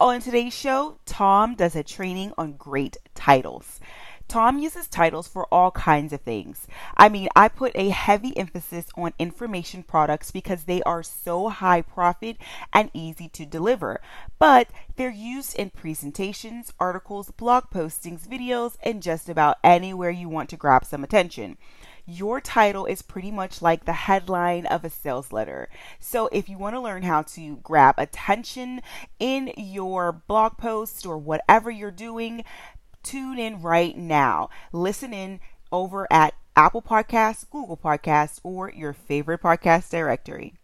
On today's show, Tom does a training on great titles. Tom uses titles for all kinds of things. I mean, I put a heavy emphasis on information products because they are so high profit and easy to deliver. But they're used in presentations, articles, blog postings, videos, and just about anywhere you want to grab some attention your title is pretty much like the headline of a sales letter. So if you want to learn how to grab attention in your blog post or whatever you're doing, tune in right now. Listen in over at Apple Podcasts, Google Podcasts, or your favorite podcast directory.